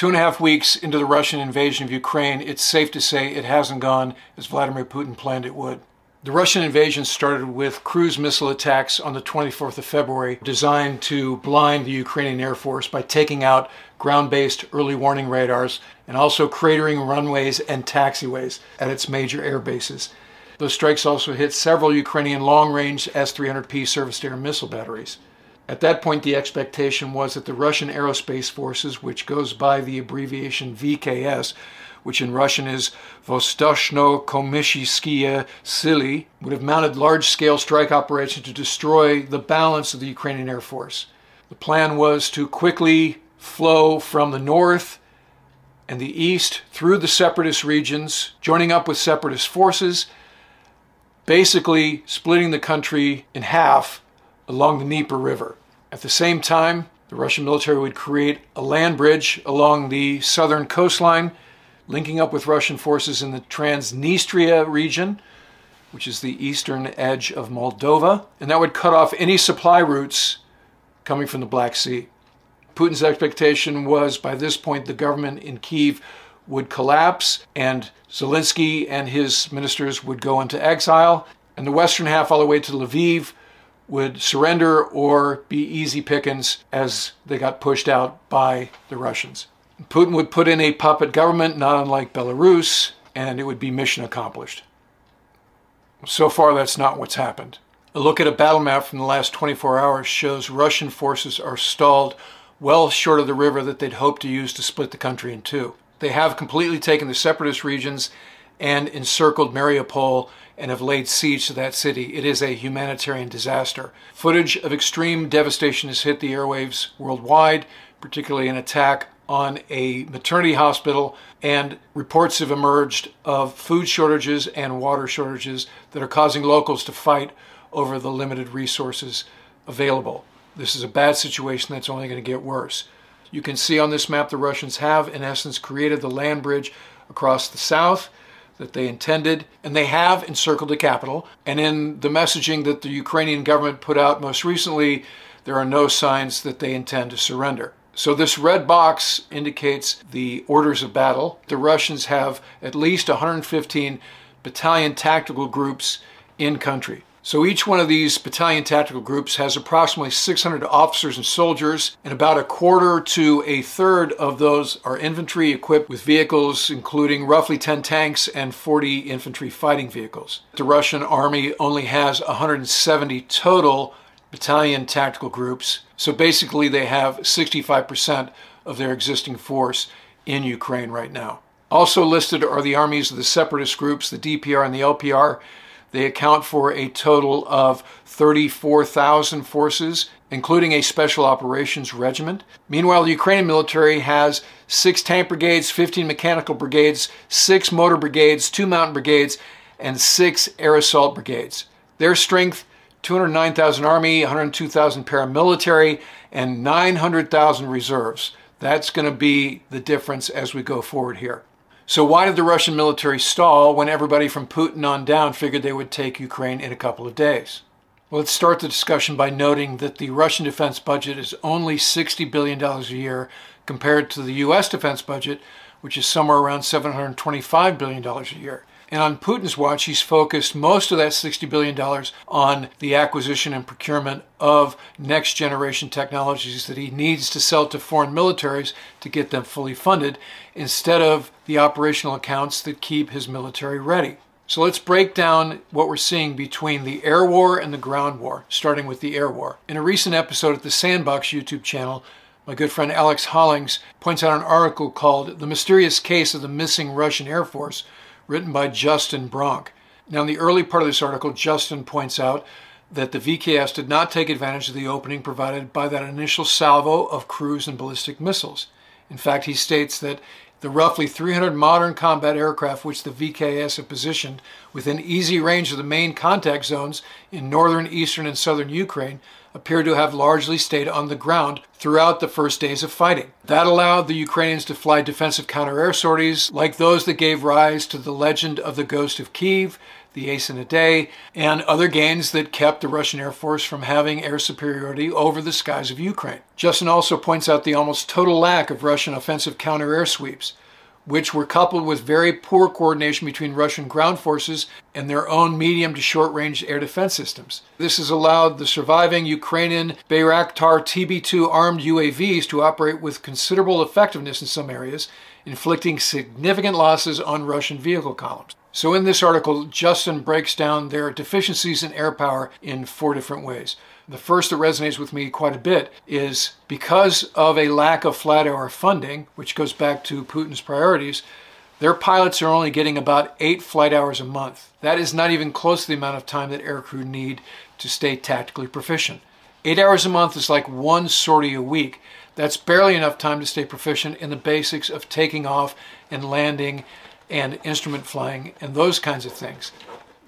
Two and a half weeks into the Russian invasion of Ukraine, it's safe to say it hasn't gone as Vladimir Putin planned it would. The Russian invasion started with cruise missile attacks on the 24th of February, designed to blind the Ukrainian Air Force by taking out ground based early warning radars and also cratering runways and taxiways at its major air bases. Those strikes also hit several Ukrainian long range S 300P surface to air missile batteries. At that point, the expectation was that the Russian Aerospace Forces, which goes by the abbreviation VKS, which in Russian is Vostochno Komishskie Sili, would have mounted large scale strike operations to destroy the balance of the Ukrainian Air Force. The plan was to quickly flow from the north and the east through the separatist regions, joining up with separatist forces, basically splitting the country in half along the Dnieper River. At the same time, the Russian military would create a land bridge along the southern coastline linking up with Russian forces in the Transnistria region, which is the eastern edge of Moldova, and that would cut off any supply routes coming from the Black Sea. Putin's expectation was by this point the government in Kiev would collapse and Zelensky and his ministers would go into exile, and the western half, all the way to Lviv, would surrender or be easy pickings as they got pushed out by the Russians. Putin would put in a puppet government, not unlike Belarus, and it would be mission accomplished. So far, that's not what's happened. A look at a battle map from the last 24 hours shows Russian forces are stalled well short of the river that they'd hoped to use to split the country in two. They have completely taken the separatist regions and encircled Mariupol and have laid siege to that city. It is a humanitarian disaster. Footage of extreme devastation has hit the airwaves worldwide, particularly an attack on a maternity hospital, and reports have emerged of food shortages and water shortages that are causing locals to fight over the limited resources available. This is a bad situation that's only going to get worse. You can see on this map the Russians have, in essence, created the land bridge across the south that they intended, and they have encircled the capital. And in the messaging that the Ukrainian government put out most recently, there are no signs that they intend to surrender. So this red box indicates the orders of battle. The Russians have at least 115 battalion tactical groups in country. So each one of these battalion tactical groups has approximately 600 officers and soldiers, and about a quarter to a third of those are infantry equipped with vehicles, including roughly 10 tanks and 40 infantry fighting vehicles. The Russian army only has 170 total battalion tactical groups. So basically, they have 65% of their existing force in Ukraine right now. Also listed are the armies of the separatist groups, the DPR and the LPR. They account for a total of 34,000 forces, including a special operations regiment. Meanwhile, the Ukrainian military has six tank brigades, 15 mechanical brigades, six motor brigades, two mountain brigades, and six air assault brigades. Their strength 209,000 Army, 102,000 paramilitary, and 900,000 reserves. That's going to be the difference as we go forward here. So, why did the Russian military stall when everybody from Putin on down figured they would take Ukraine in a couple of days? Well, let's start the discussion by noting that the Russian defense budget is only $60 billion a year compared to the U.S. defense budget, which is somewhere around $725 billion a year. And on Putin's watch, he's focused most of that $60 billion on the acquisition and procurement of next generation technologies that he needs to sell to foreign militaries to get them fully funded, instead of the operational accounts that keep his military ready. So let's break down what we're seeing between the air war and the ground war, starting with the air war. In a recent episode at the Sandbox YouTube channel, my good friend Alex Hollings points out an article called The Mysterious Case of the Missing Russian Air Force, written by Justin Bronk. Now, in the early part of this article, Justin points out that the VKS did not take advantage of the opening provided by that initial salvo of cruise and ballistic missiles. In fact, he states that the roughly 300 modern combat aircraft which the VKS have positioned within easy range of the main contact zones in northern, eastern, and southern Ukraine appear to have largely stayed on the ground throughout the first days of fighting. That allowed the Ukrainians to fly defensive counter air sorties like those that gave rise to the legend of the Ghost of Kiev, the ace in a day, and other gains that kept the Russian Air Force from having air superiority over the skies of Ukraine. Justin also points out the almost total lack of Russian offensive counter air sweeps which were coupled with very poor coordination between Russian ground forces and their own medium to short range air defense systems. This has allowed the surviving Ukrainian Bayraktar TB 2 armed UAVs to operate with considerable effectiveness in some areas, inflicting significant losses on Russian vehicle columns. So, in this article, Justin breaks down their deficiencies in air power in four different ways. The first that resonates with me quite a bit is because of a lack of flight hour funding, which goes back to Putin's priorities, their pilots are only getting about eight flight hours a month. That is not even close to the amount of time that aircrew need to stay tactically proficient. Eight hours a month is like one sortie a week. That's barely enough time to stay proficient in the basics of taking off and landing and instrument flying and those kinds of things.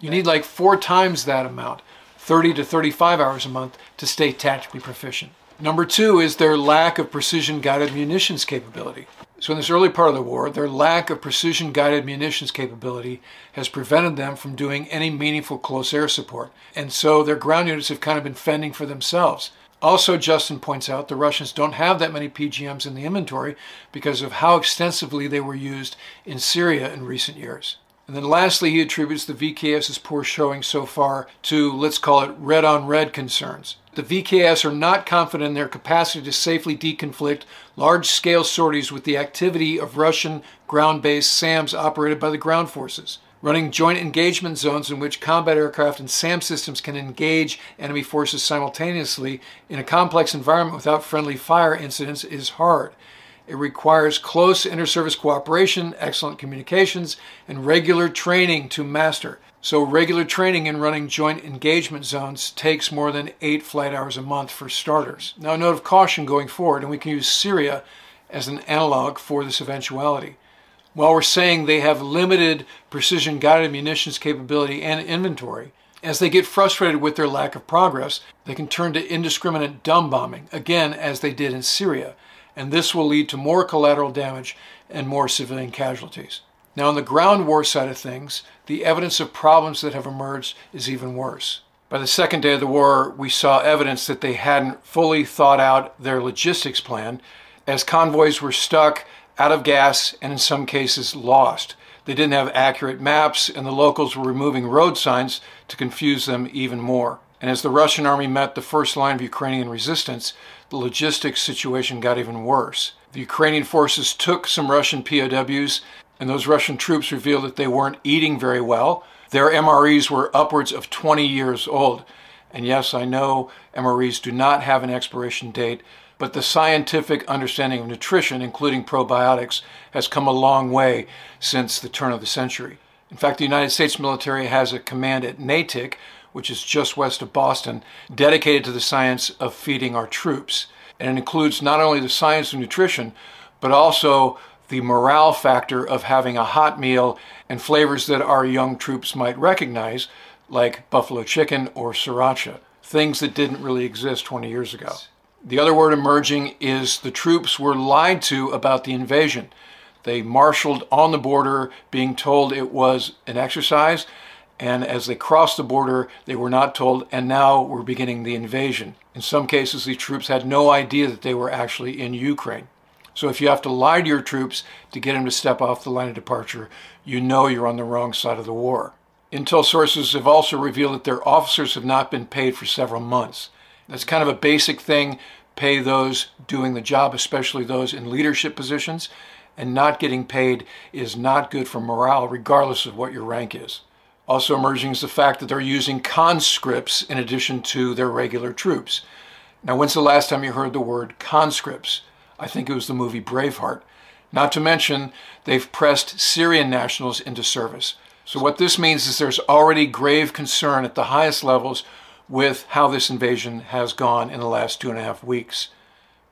You need like four times that amount. 30 to 35 hours a month to stay tactically proficient. Number two is their lack of precision guided munitions capability. So, in this early part of the war, their lack of precision guided munitions capability has prevented them from doing any meaningful close air support. And so their ground units have kind of been fending for themselves. Also, Justin points out the Russians don't have that many PGMs in the inventory because of how extensively they were used in Syria in recent years. And then lastly, he attributes the VKS's poor showing so far to, let's call it, red on red concerns. The VKS are not confident in their capacity to safely deconflict large scale sorties with the activity of Russian ground based SAMs operated by the ground forces. Running joint engagement zones in which combat aircraft and SAM systems can engage enemy forces simultaneously in a complex environment without friendly fire incidents is hard. It requires close inter-service cooperation, excellent communications, and regular training to master. So regular training in running joint engagement zones takes more than eight flight hours a month for starters. Now a note of caution going forward, and we can use Syria as an analog for this eventuality. While we're saying they have limited precision guided munitions capability and inventory, as they get frustrated with their lack of progress, they can turn to indiscriminate dumb bombing, again as they did in Syria and this will lead to more collateral damage and more civilian casualties. Now, on the ground war side of things, the evidence of problems that have emerged is even worse. By the second day of the war, we saw evidence that they hadn't fully thought out their logistics plan, as convoys were stuck, out of gas, and in some cases lost. They didn't have accurate maps, and the locals were removing road signs to confuse them even more. And as the Russian army met the first line of Ukrainian resistance, the logistics situation got even worse. The Ukrainian forces took some Russian POWs, and those Russian troops revealed that they weren't eating very well. Their MREs were upwards of 20 years old. And yes, I know MREs do not have an expiration date, but the scientific understanding of nutrition, including probiotics, has come a long way since the turn of the century. In fact, the United States military has a command at Natick, which is just west of Boston, dedicated to the science of feeding our troops. And it includes not only the science of nutrition, but also the morale factor of having a hot meal and flavors that our young troops might recognize, like buffalo chicken or sriracha, things that didn't really exist 20 years ago. The other word emerging is the troops were lied to about the invasion. They marshaled on the border, being told it was an exercise, and as they crossed the border, they were not told, and now we're beginning the invasion. In some cases, these troops had no idea that they were actually in Ukraine. So if you have to lie to your troops to get them to step off the line of departure, you know you're on the wrong side of the war. Intel sources have also revealed that their officers have not been paid for several months. That's kind of a basic thing. Pay those doing the job, especially those in leadership positions. And not getting paid is not good for morale, regardless of what your rank is. Also emerging is the fact that they're using conscripts in addition to their regular troops. Now, when's the last time you heard the word conscripts? I think it was the movie Braveheart. Not to mention, they've pressed Syrian nationals into service. So, what this means is there's already grave concern at the highest levels with how this invasion has gone in the last two and a half weeks.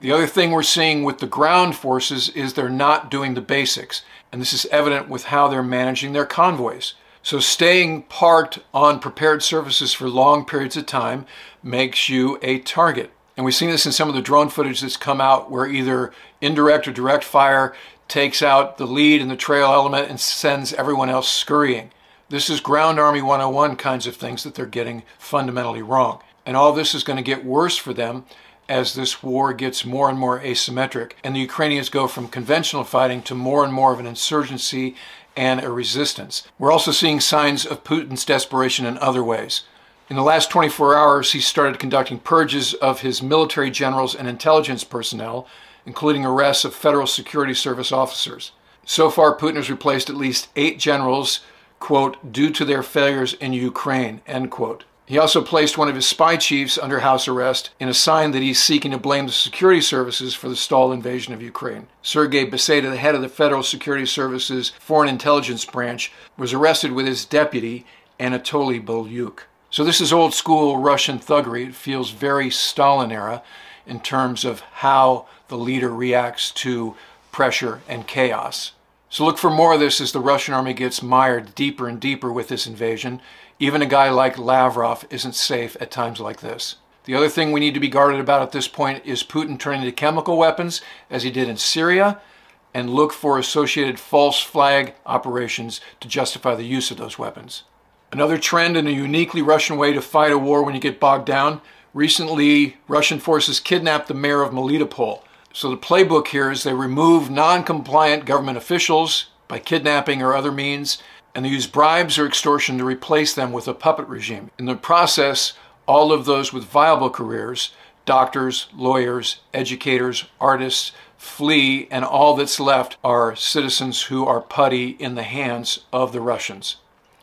The other thing we're seeing with the ground forces is they're not doing the basics, and this is evident with how they're managing their convoys. So, staying parked on prepared surfaces for long periods of time makes you a target. And we've seen this in some of the drone footage that's come out where either indirect or direct fire takes out the lead and the trail element and sends everyone else scurrying. This is Ground Army 101 kinds of things that they're getting fundamentally wrong. And all this is going to get worse for them as this war gets more and more asymmetric and the Ukrainians go from conventional fighting to more and more of an insurgency and a resistance. We're also seeing signs of Putin's desperation in other ways. In the last 24 hours, he started conducting purges of his military generals and intelligence personnel, including arrests of Federal Security Service officers. So far, Putin has replaced at least eight generals quote, due to their failures in Ukraine, end quote. He also placed one of his spy chiefs under house arrest in a sign that he's seeking to blame the security services for the stalled invasion of Ukraine. Sergei Beseda, the head of the Federal Security Service's Foreign Intelligence Branch, was arrested with his deputy, Anatoly Bolyuk. So this is old school Russian thuggery. It feels very Stalin era in terms of how the leader reacts to pressure and chaos. So look for more of this as the Russian army gets mired deeper and deeper with this invasion. Even a guy like Lavrov isn't safe at times like this. The other thing we need to be guarded about at this point is Putin turning to chemical weapons, as he did in Syria, and look for associated false flag operations to justify the use of those weapons. Another trend and a uniquely Russian way to fight a war when you get bogged down. Recently, Russian forces kidnapped the mayor of Melitopol. So the playbook here is they remove non-compliant government officials by kidnapping or other means, and they use bribes or extortion to replace them with a puppet regime. In the process, all of those with viable careers, doctors, lawyers, educators, artists, flee, and all that's left are citizens who are putty in the hands of the Russians.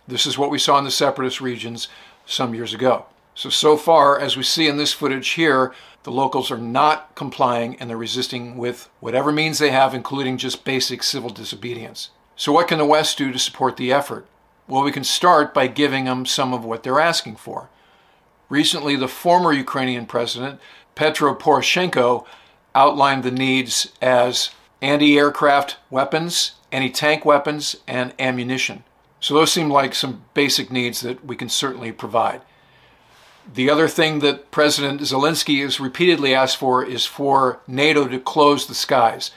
This is what we saw in the separatist regions some years ago. So, so far, as we see in this footage here, the locals are not complying and they're resisting with whatever means they have, including just basic civil disobedience. So, what can the West do to support the effort? Well, we can start by giving them some of what they're asking for. Recently, the former Ukrainian president, Petro Poroshenko, outlined the needs as anti aircraft weapons, anti tank weapons, and ammunition. So, those seem like some basic needs that we can certainly provide. The other thing that President Zelensky has repeatedly asked for is for NATO to close the skies.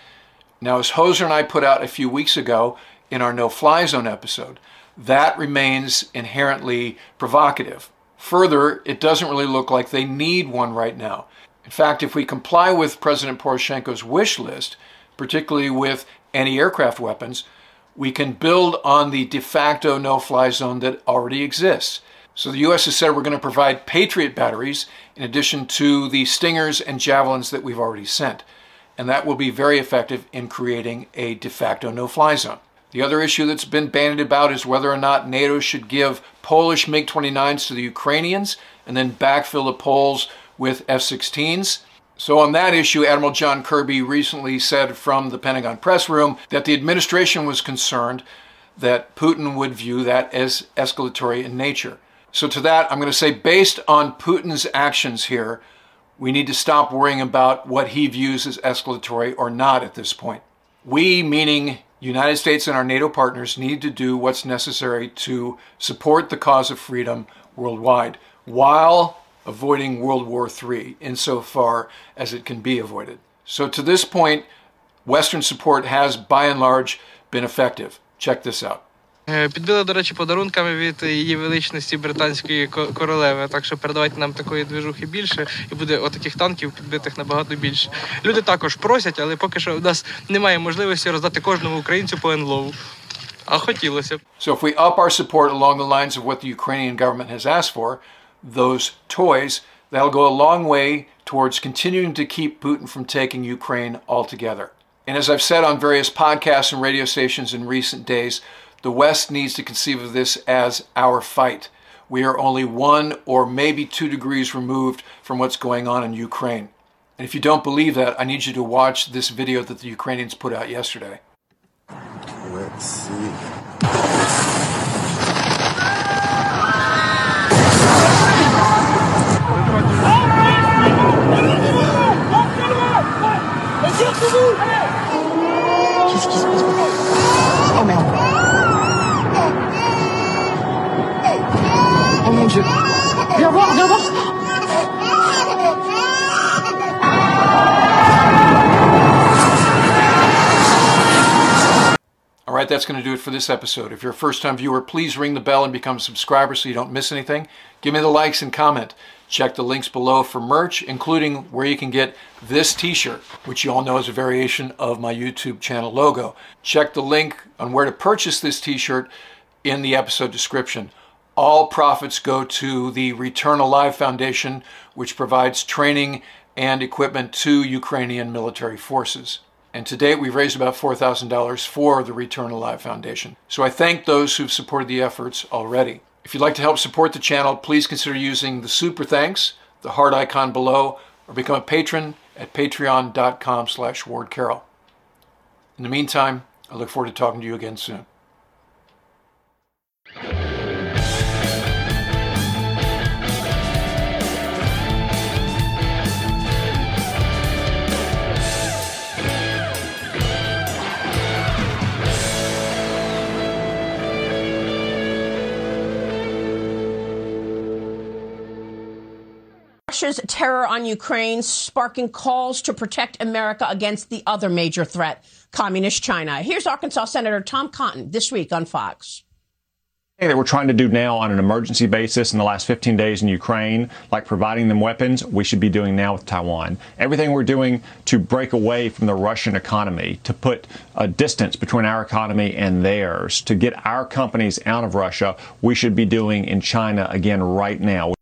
Now, as Hoser and I put out a few weeks ago in our no fly zone episode, that remains inherently provocative. Further, it doesn't really look like they need one right now. In fact, if we comply with President Poroshenko's wish list, particularly with anti aircraft weapons, we can build on the de facto no fly zone that already exists. So the U.S. has said we're going to provide Patriot batteries in addition to the Stingers and Javelins that we've already sent. And that will be very effective in creating a de facto no fly zone. The other issue that's been bandied about is whether or not NATO should give Polish MiG 29s to the Ukrainians and then backfill the Poles with F 16s. So, on that issue, Admiral John Kirby recently said from the Pentagon press room that the administration was concerned that Putin would view that as escalatory in nature. So, to that, I'm going to say, based on Putin's actions here, we need to stop worrying about what he views as escalatory or not at this point. We, meaning United States and our NATO partners, need to do what's necessary to support the cause of freedom worldwide while avoiding World War III insofar as it can be avoided. So, to this point, Western support has by and large been effective. Check this out. Підбили, до речі, подарунками від її величності британської королеви. Так що передавайте нам такої движухи більше, і буде отаких танків підбитих набагато більше. Люди також просять, але поки що в нас немає можливості роздати кожному українцю по енлову. А хотілося б. So if we up our support along the lines of what the Ukrainian government has asked for, those toys, that'll go a long way towards continuing to keep Putin from taking Ukraine altogether. And as I've said on various podcasts and radio stations in recent days, the West needs to conceive of this as our fight. We are only one or maybe two degrees removed from what's going on in Ukraine. And if you don't believe that, I need you to watch this video that the Ukrainians put out yesterday. Let's see. Qu'est-ce dieu. Viens voir, viens voir. All right, that's going to do it for this episode. If you're a first time viewer, please ring the bell and become a subscriber so you don't miss anything. Give me the likes and comment. Check the links below for merch, including where you can get this t shirt, which you all know is a variation of my YouTube channel logo. Check the link on where to purchase this t shirt in the episode description. All profits go to the Return Alive Foundation, which provides training and equipment to Ukrainian military forces. And to date, we've raised about $4,000 for the Return Alive Foundation. So I thank those who've supported the efforts already. If you'd like to help support the channel, please consider using the super thanks, the heart icon below, or become a patron at patreon.com slash wardcarroll. In the meantime, I look forward to talking to you again soon. Terror on Ukraine sparking calls to protect America against the other major threat, Communist China. Here's Arkansas Senator Tom Cotton this week on Fox that we're trying to do now on an emergency basis in the last 15 days in Ukraine, like providing them weapons, we should be doing now with Taiwan. Everything we're doing to break away from the Russian economy, to put a distance between our economy and theirs, to get our companies out of Russia, we should be doing in China again right now.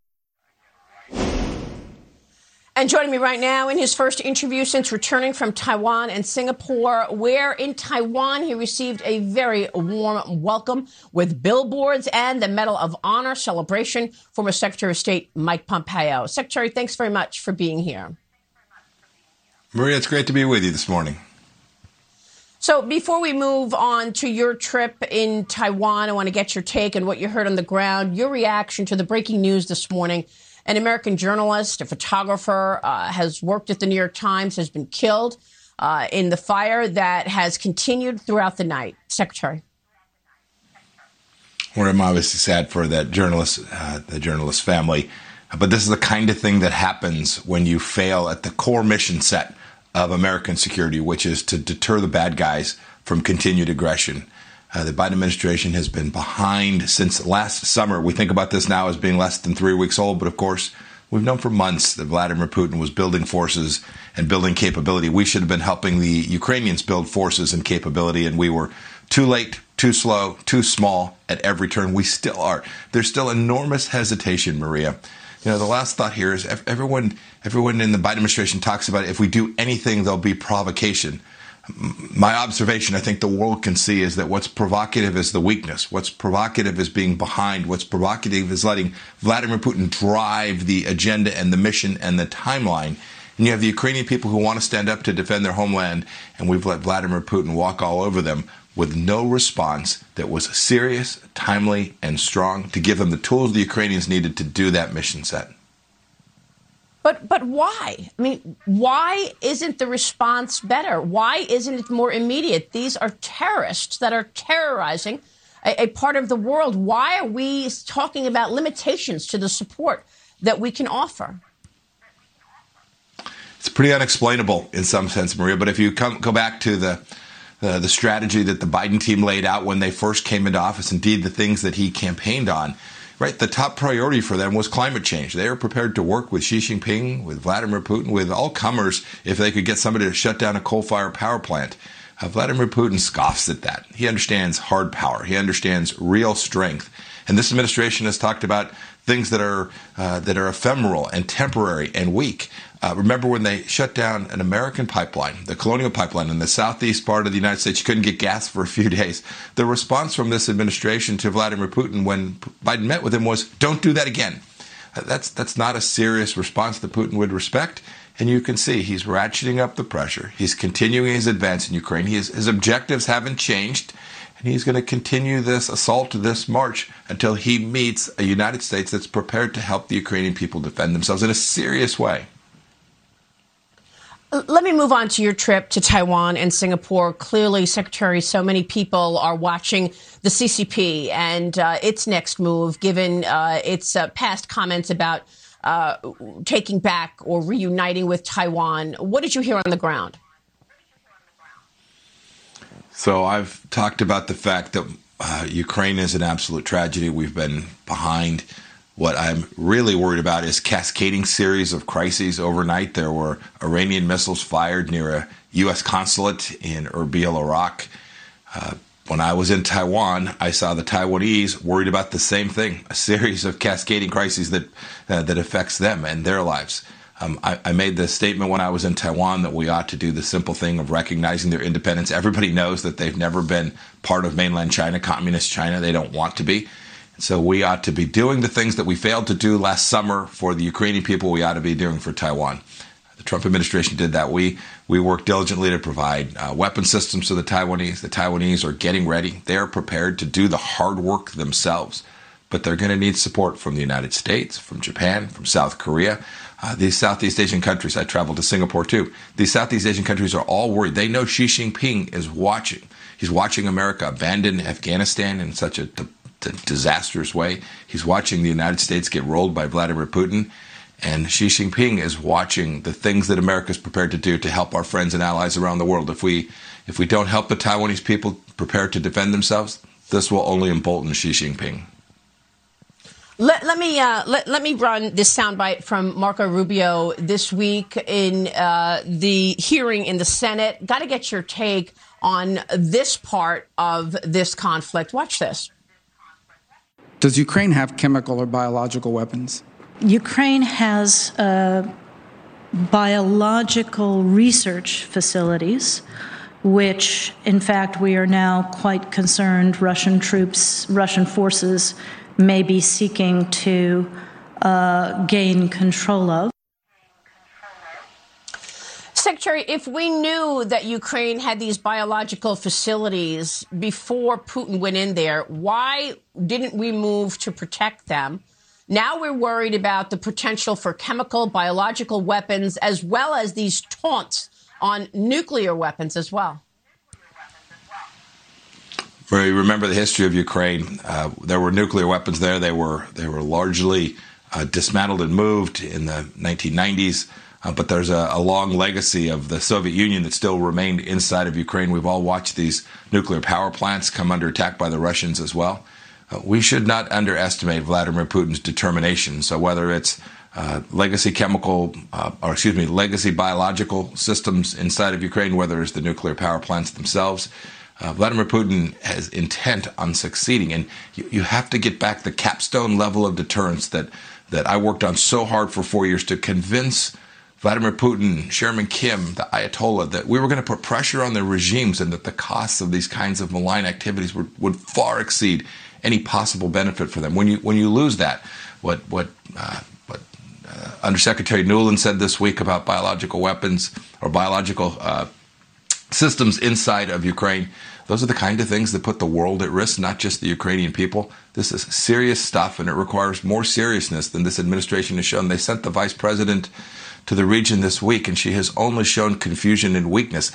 And joining me right now in his first interview since returning from Taiwan and Singapore, where in Taiwan he received a very warm welcome with billboards and the Medal of Honor celebration, former Secretary of State Mike Pompeo. Secretary, thanks very much for being here. Maria, it's great to be with you this morning. So, before we move on to your trip in Taiwan, I want to get your take on what you heard on the ground, your reaction to the breaking news this morning an American journalist, a photographer, uh, has worked at the New York Times, has been killed uh, in the fire that has continued throughout the night. Secretary. Well, I'm obviously sad for that journalist, uh, the journalist family, but this is the kind of thing that happens when you fail at the core mission set of American security, which is to deter the bad guys from continued aggression. Uh, the Biden administration has been behind since last summer. We think about this now as being less than three weeks old, but of course, we've known for months that Vladimir Putin was building forces and building capability. We should have been helping the Ukrainians build forces and capability, and we were too late, too slow, too small at every turn. We still are. There's still enormous hesitation, Maria. You know, the last thought here is everyone, everyone in the Biden administration talks about if we do anything, there'll be provocation my observation, I think the world can see, is that what's provocative is the weakness. What's provocative is being behind. What's provocative is letting Vladimir Putin drive the agenda and the mission and the timeline. And you have the Ukrainian people who want to stand up to defend their homeland, and we've let Vladimir Putin walk all over them with no response that was serious, timely, and strong to give them the tools the Ukrainians needed to do that mission set. But but why? I mean, why isn't the response better? Why isn't it more immediate? These are terrorists that are terrorizing a, a part of the world. Why are we talking about limitations to the support that we can offer? It's pretty unexplainable in some sense, Maria. But if you come go back to the uh, the strategy that the Biden team laid out when they first came into office, indeed the things that he campaigned on, right? The top priority for them was climate change. They were prepared to work with Xi Jinping, with Vladimir Putin, with all comers if they could get somebody to shut down a coal fired power plant. Uh, Vladimir Putin scoffs at that. He understands hard power. He understands real strength. And this administration has talked about things that are uh, that are ephemeral and temporary and weak. Uh, remember when they shut down an American pipeline, the Colonial Pipeline in the southeast part of the United States? You couldn't get gas for a few days. The response from this administration to Vladimir Putin when Biden met with him was, "Don't do that again." Uh, that's that's not a serious response that Putin would respect. And you can see he's ratcheting up the pressure. He's continuing his advance in Ukraine. His, his objectives haven't changed. And he's going to continue this assault, this march, until he meets a United States that's prepared to help the Ukrainian people defend themselves in a serious way. Let me move on to your trip to Taiwan and Singapore. Clearly, Secretary, so many people are watching the CCP and uh, its next move, given uh, its uh, past comments about uh, taking back or reuniting with Taiwan. What did you hear on the ground? So I've talked about the fact that uh, Ukraine is an absolute tragedy. We've been behind. What I'm really worried about is cascading series of crises overnight. There were Iranian missiles fired near a U.S. consulate in Erbil, Iraq. Uh, when I was in Taiwan, I saw the Taiwanese worried about the same thing: a series of cascading crises that uh, that affects them and their lives. Um, I, I, made the statement when I was in Taiwan that we ought to do the simple thing of recognizing their independence. Everybody knows that they've never been part of mainland China, communist China. They don't want to be. So we ought to be doing the things that we failed to do last summer for the Ukrainian people. We ought to be doing for Taiwan. The Trump administration did that. We we worked diligently to provide uh, weapon systems to the Taiwanese. The Taiwanese are getting ready. They are prepared to do the hard work themselves, but they're going to need support from the United States, from Japan, from South Korea. Uh, these Southeast Asian countries, I traveled to Singapore too. These Southeast Asian countries are all worried. They know Xi Jinping is watching. He's watching America abandon Afghanistan in such a disastrous way. He's watching the United States get rolled by Vladimir Putin. And Xi Jinping is watching the things that America is prepared to do to help our friends and allies around the world. If we if we don't help the Taiwanese people prepare to defend themselves, this will only embolden Xi Jinping. Let, let me uh, let, let me run this soundbite from Marco Rubio this week in uh, the hearing in the Senate. Got to get your take on this part of this conflict. Watch this. Does Ukraine have chemical or biological weapons? Ukraine has uh, biological research facilities, which, in fact, we are now quite concerned Russian troops, Russian forces may be seeking to uh, gain control of. Secretary, if we knew that Ukraine had these biological facilities before Putin went in there, why didn't we move to protect them? Now we're worried about the potential for chemical, biological weapons, as well as these taunts on nuclear weapons as well you remember the history of Ukraine. Uh, there were nuclear weapons there. They were they were largely uh, dismantled and moved in the 1990s. Uh, but there's a, a, long legacy of the Soviet Union that still remained inside of Ukraine. We've all watched these nuclear power plants come under attack by the Russians as well. Uh, we should not underestimate Vladimir Putin's determination. So whether it's uh, legacy chemical, uh, or excuse me, legacy biological systems inside of Ukraine, whether it's the nuclear power plants themselves, uh, Vladimir Putin has intent on succeeding, and you, you have to get back the capstone level of deterrence that that I worked on so hard for four years to convince Vladimir Putin, Chairman Kim, the Ayatollah, that we were going to put pressure on their regimes and that the costs of these kinds of malign activities would, would far exceed any possible benefit for them. When you when you lose that, what what uh, what uh, Undersecretary Nuland said this week about biological weapons or biological uh, systems inside of Ukraine. Those are the kind of things that put the world at risk, not just the Ukrainian people. This is serious stuff, and it requires more seriousness than this administration has shown. They sent the vice president to the region this week, and she has only shown confusion and weakness.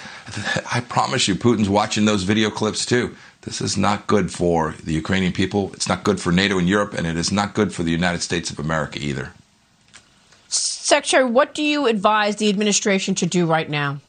I promise you, Putin's watching those video clips too. This is not good for the Ukrainian people. It's not good for NATO and Europe, and it is not good for the United States of America either. Secretary, what do you advise the administration to do right now?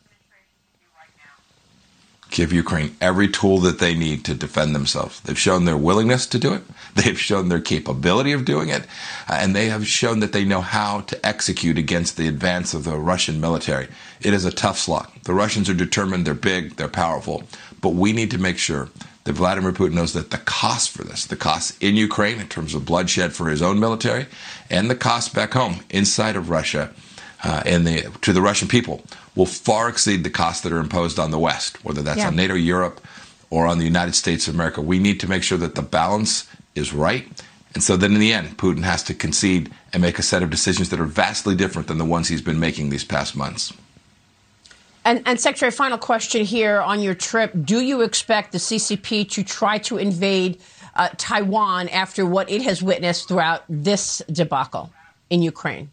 Give Ukraine every tool that they need to defend themselves. They've shown their willingness to do it. They've shown their capability of doing it. Uh, and they have shown that they know how to execute against the advance of the Russian military. It is a tough slog. The Russians are determined, they're big, they're powerful. But we need to make sure that Vladimir Putin knows that the cost for this, the cost in Ukraine in terms of bloodshed for his own military, and the cost back home inside of Russia uh, and the, to the Russian people will far exceed the costs that are imposed on the West, whether that's yeah. on NATO, Europe, or on the United States of America. We need to make sure that the balance is right. And so then in the end, Putin has to concede and make a set of decisions that are vastly different than the ones he's been making these past months. And, and, Secretary, final question here on your trip. Do you expect the CCP to try to invade uh, Taiwan after what it has witnessed throughout this debacle in Ukraine?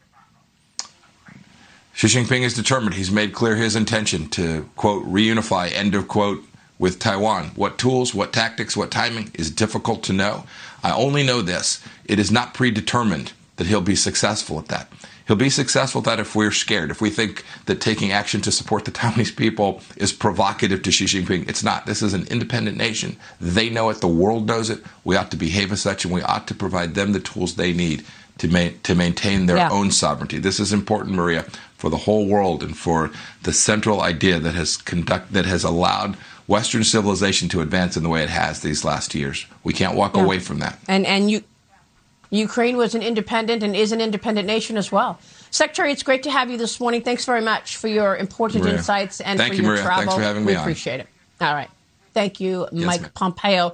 Xi Jinping is determined. He's made clear his intention to, quote, reunify, end of quote, with Taiwan. What tools, what tactics, what timing is difficult to know. I only know this it is not predetermined that he'll be successful at that. He'll be successful at that if we're scared. If we think that taking action to support the Taiwanese people is provocative to Xi Jinping, it's not. This is an independent nation. They know it. The world knows it. We ought to behave as such, and we ought to provide them the tools they need to, ma- to maintain their Yeah. own sovereignty. This is important, Maria, for the whole world and for the central idea that has conduct that has allowed Western civilization to advance in the way it has these last years. We can't walk Yeah. away from that. And and you, Ukraine was an independent and is an independent nation as well. Secretary, it's great to have you this morning. Thanks very much for your important Maria. insights and Thank for you, your Maria. travel. Thanks for having we on. appreciate it. All right. Thank you, Yes, Mike ma'am. Pompeo.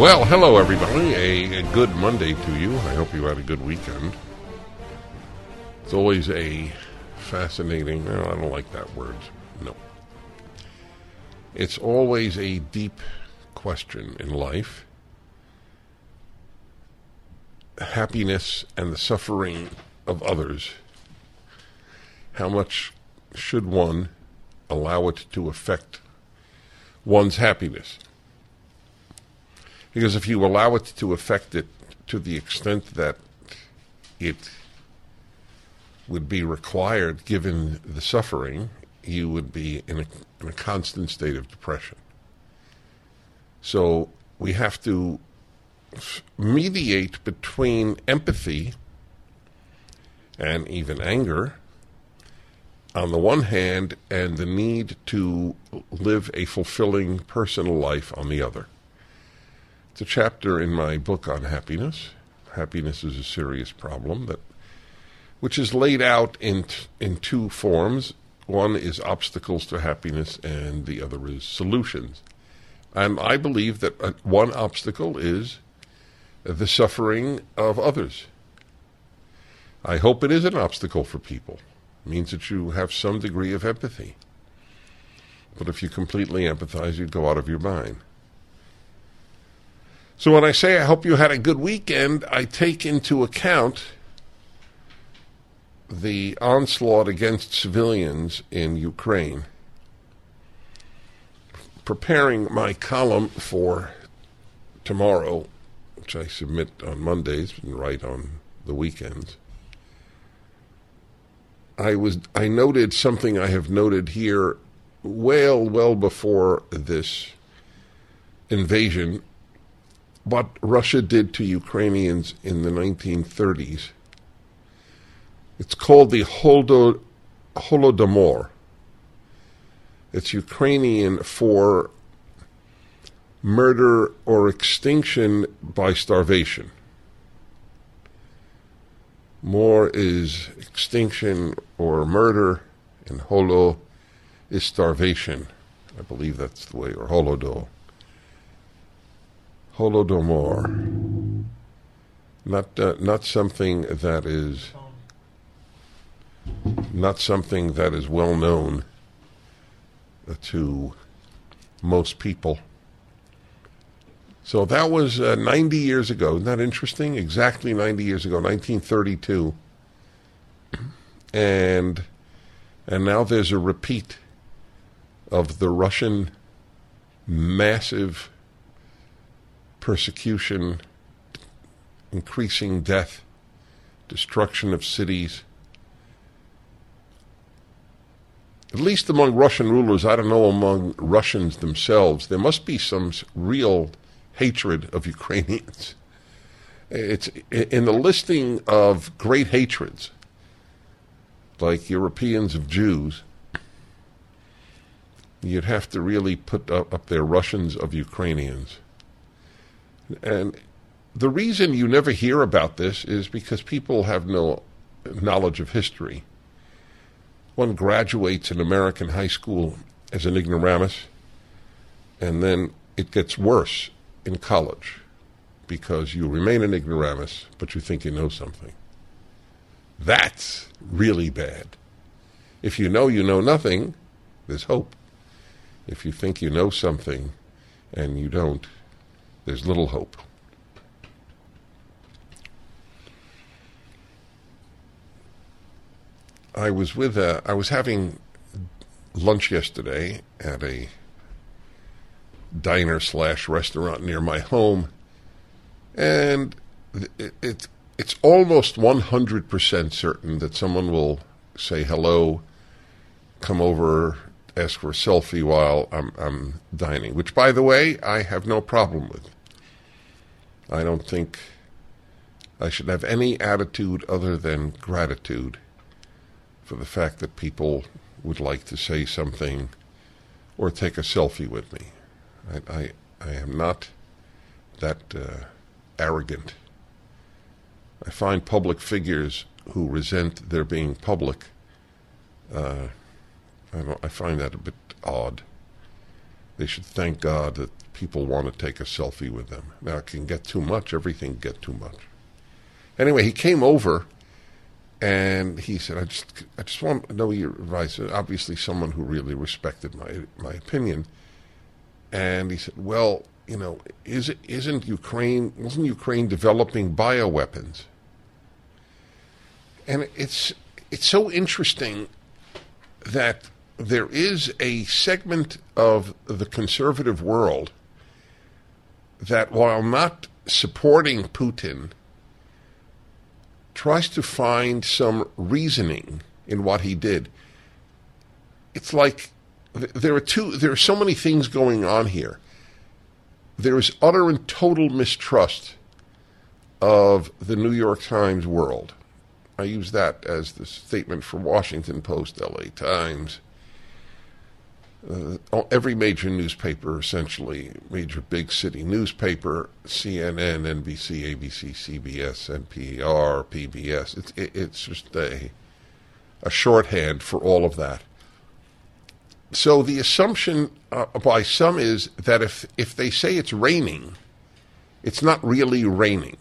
Well, hello everybody. A, a good Monday to you. I hope you had a good weekend. It's always a fascinating. No, I don't like that word. No. It's always a deep question in life. Happiness and the suffering of others. How much should one allow it to affect one's happiness? Because if you allow it to affect it to the extent that it would be required given the suffering, you would be in a, in a constant state of depression. So we have to mediate between empathy and even anger on the one hand and the need to live a fulfilling personal life on the other. It's a chapter in my book on happiness. Happiness is a serious problem that which is laid out in t- in two forms. One is obstacles to happiness and the other is solutions. And I believe that uh, one obstacle is the suffering of others. I hope it is an obstacle for people. It means that you have some degree of empathy. But if you completely empathize, you'd go out of your mind. So when I say I hope you had a good weekend, I take into account the onslaught against civilians in Ukraine. Preparing my column for tomorrow, which I submit on Mondays and write on the weekends. I was I noted something I have noted here well well before this invasion what Russia did to Ukrainians in the 1930s. It's called the Holodo, Holodomor. It's Ukrainian for murder or extinction by starvation. More is extinction or murder, and holo is starvation. I believe that's the way, or holodo. Holodomor. Not uh, not something that is not something that is well known uh, to most people. So that was uh, 90 years ago. Isn't that interesting? Exactly 90 years ago, 1932. And and now there's a repeat of the Russian massive persecution, increasing death, destruction of cities. At least among Russian rulers, I don't know among Russians themselves, there must be some real hatred of Ukrainians. It's in the listing of great hatreds, like Europeans of Jews. You'd have to really put up, up there Russians of Ukrainians. And the reason you never hear about this is because people have no knowledge of history. One graduates in American high school as an ignoramus, and then it gets worse in college because you remain an ignoramus, but you think you know something. That's really bad. If you know you know nothing, there's hope. If you think you know something and you don't, there's little hope. I was with uh, I was having lunch yesterday at a diner slash restaurant near my home, And it, it, it's almost 100% certain that someone will say hello, come over, ask for a selfie while I'm, I'm dining, which, by the way, I have no problem with. I don't think I should have any attitude other than gratitude for the fact that people would like to say something or take a selfie with me. I, I, I am not that uh, arrogant. I find public figures who resent their being public. Uh, I, I find that a bit odd. They should thank God that people want to take a selfie with them. Now it can get too much. Everything can get too much. Anyway, he came over and he said, "I just, I just want to know your advice." Obviously, someone who really respected my my opinion. And he said, "Well, you know, is it, isn't Ukraine wasn't Ukraine developing bioweapons?" And it's it's so interesting that there is a segment of the conservative world that, while not supporting Putin, tries to find some reasoning in what he did. It's like there are two there are so many things going on here. There is utter and total mistrust of the New York Times world. I use that as the statement for Washington Post, LA Times, uh, every major newspaper, essentially, major big city newspaper, CNN, NBC, ABC, CBS, NPR, PBS. It's, it, it's just a, a shorthand for all of that. So the assumption uh, by some is that if, if they say it's raining, it's not really raining.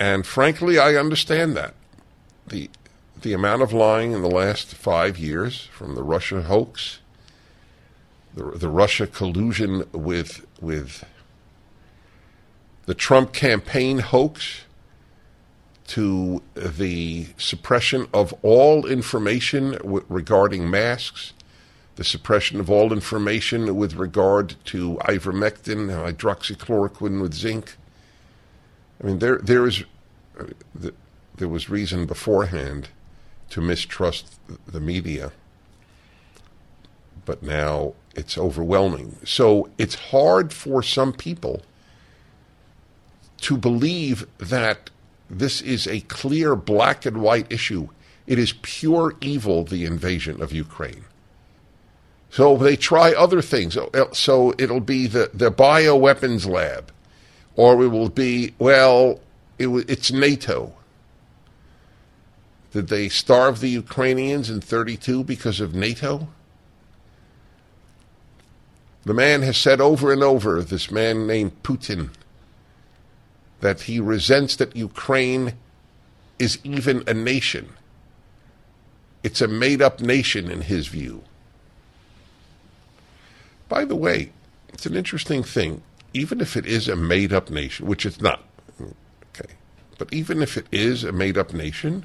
And frankly, I understand that. The the amount of lying in the last five years from the Russia hoax, the, the Russia collusion with with the Trump campaign hoax, to the suppression of all information w- regarding masks, the suppression of all information with regard to ivermectin, hydroxychloroquine with zinc. I mean, there there is uh, there was reason beforehand to mistrust the media, but now it's overwhelming. So it's hard for some people to believe that this is a clear black and white issue. It is pure evil, the invasion of Ukraine. So they try other things. So it'll be the, the bioweapons lab, or it will be, well, it, it's NATO. Did they starve the Ukrainians in 32 because of NATO? The man has said over and over, this man named Putin, that he resents that Ukraine is even a nation. It's a made up nation in his view. By the way, it's an interesting thing. Even if it is a made up nation, which it's not, okay, but even if it is a made up nation,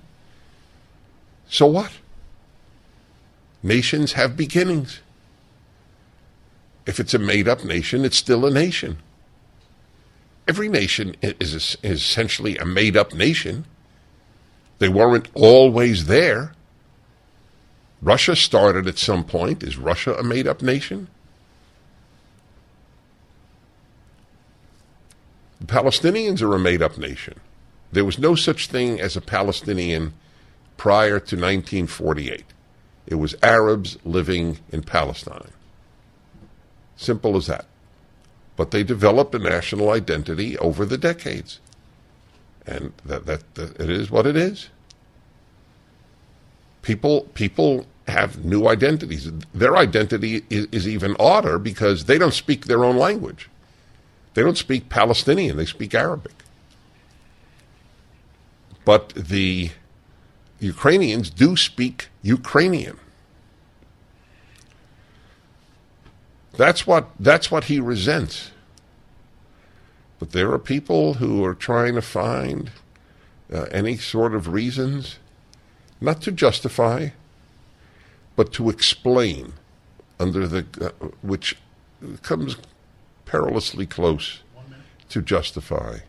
so what? Nations have beginnings. If it's a made up nation, it's still a nation. Every nation is, essentially a made up nation. They weren't always there. Russia started at some point. Is Russia a made up nation? The Palestinians are a made up nation. There was no such thing as a Palestinian prior to 1948. It was Arabs living in Palestine. Simple as that. But they developed a national identity over the decades. And that, that, that it is what it is. People people have new identities. Their identity is, is even odder because they don't speak their own language. They don't speak Palestinian, they speak Arabic. But the Ukrainians do speak Ukrainian. That's what that's what he resents. But there are people who are trying to find uh, any sort of reasons, not to justify, but to explain, under the uh, which comes perilously close to justify.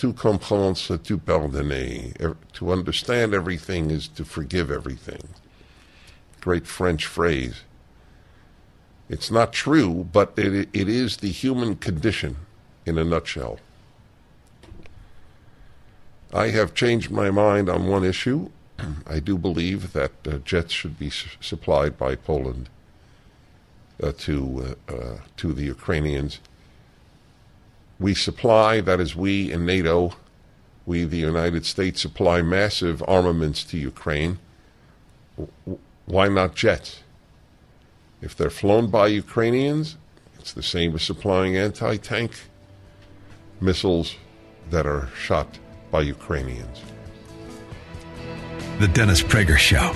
To comprendre, to pardonner. To understand everything is to forgive everything. Great French phrase. It's not true, but it, it is the human condition in a nutshell. I have changed my mind on one issue. I do believe that uh, jets should be s- supplied by Poland uh, to uh, uh, to the Ukrainians. We supply, that is, we in NATO, we the United States supply massive armaments to Ukraine. Why not jets? If they're flown by Ukrainians, it's the same as supplying anti-tank missiles that are shot by Ukrainians. The Dennis Prager Show.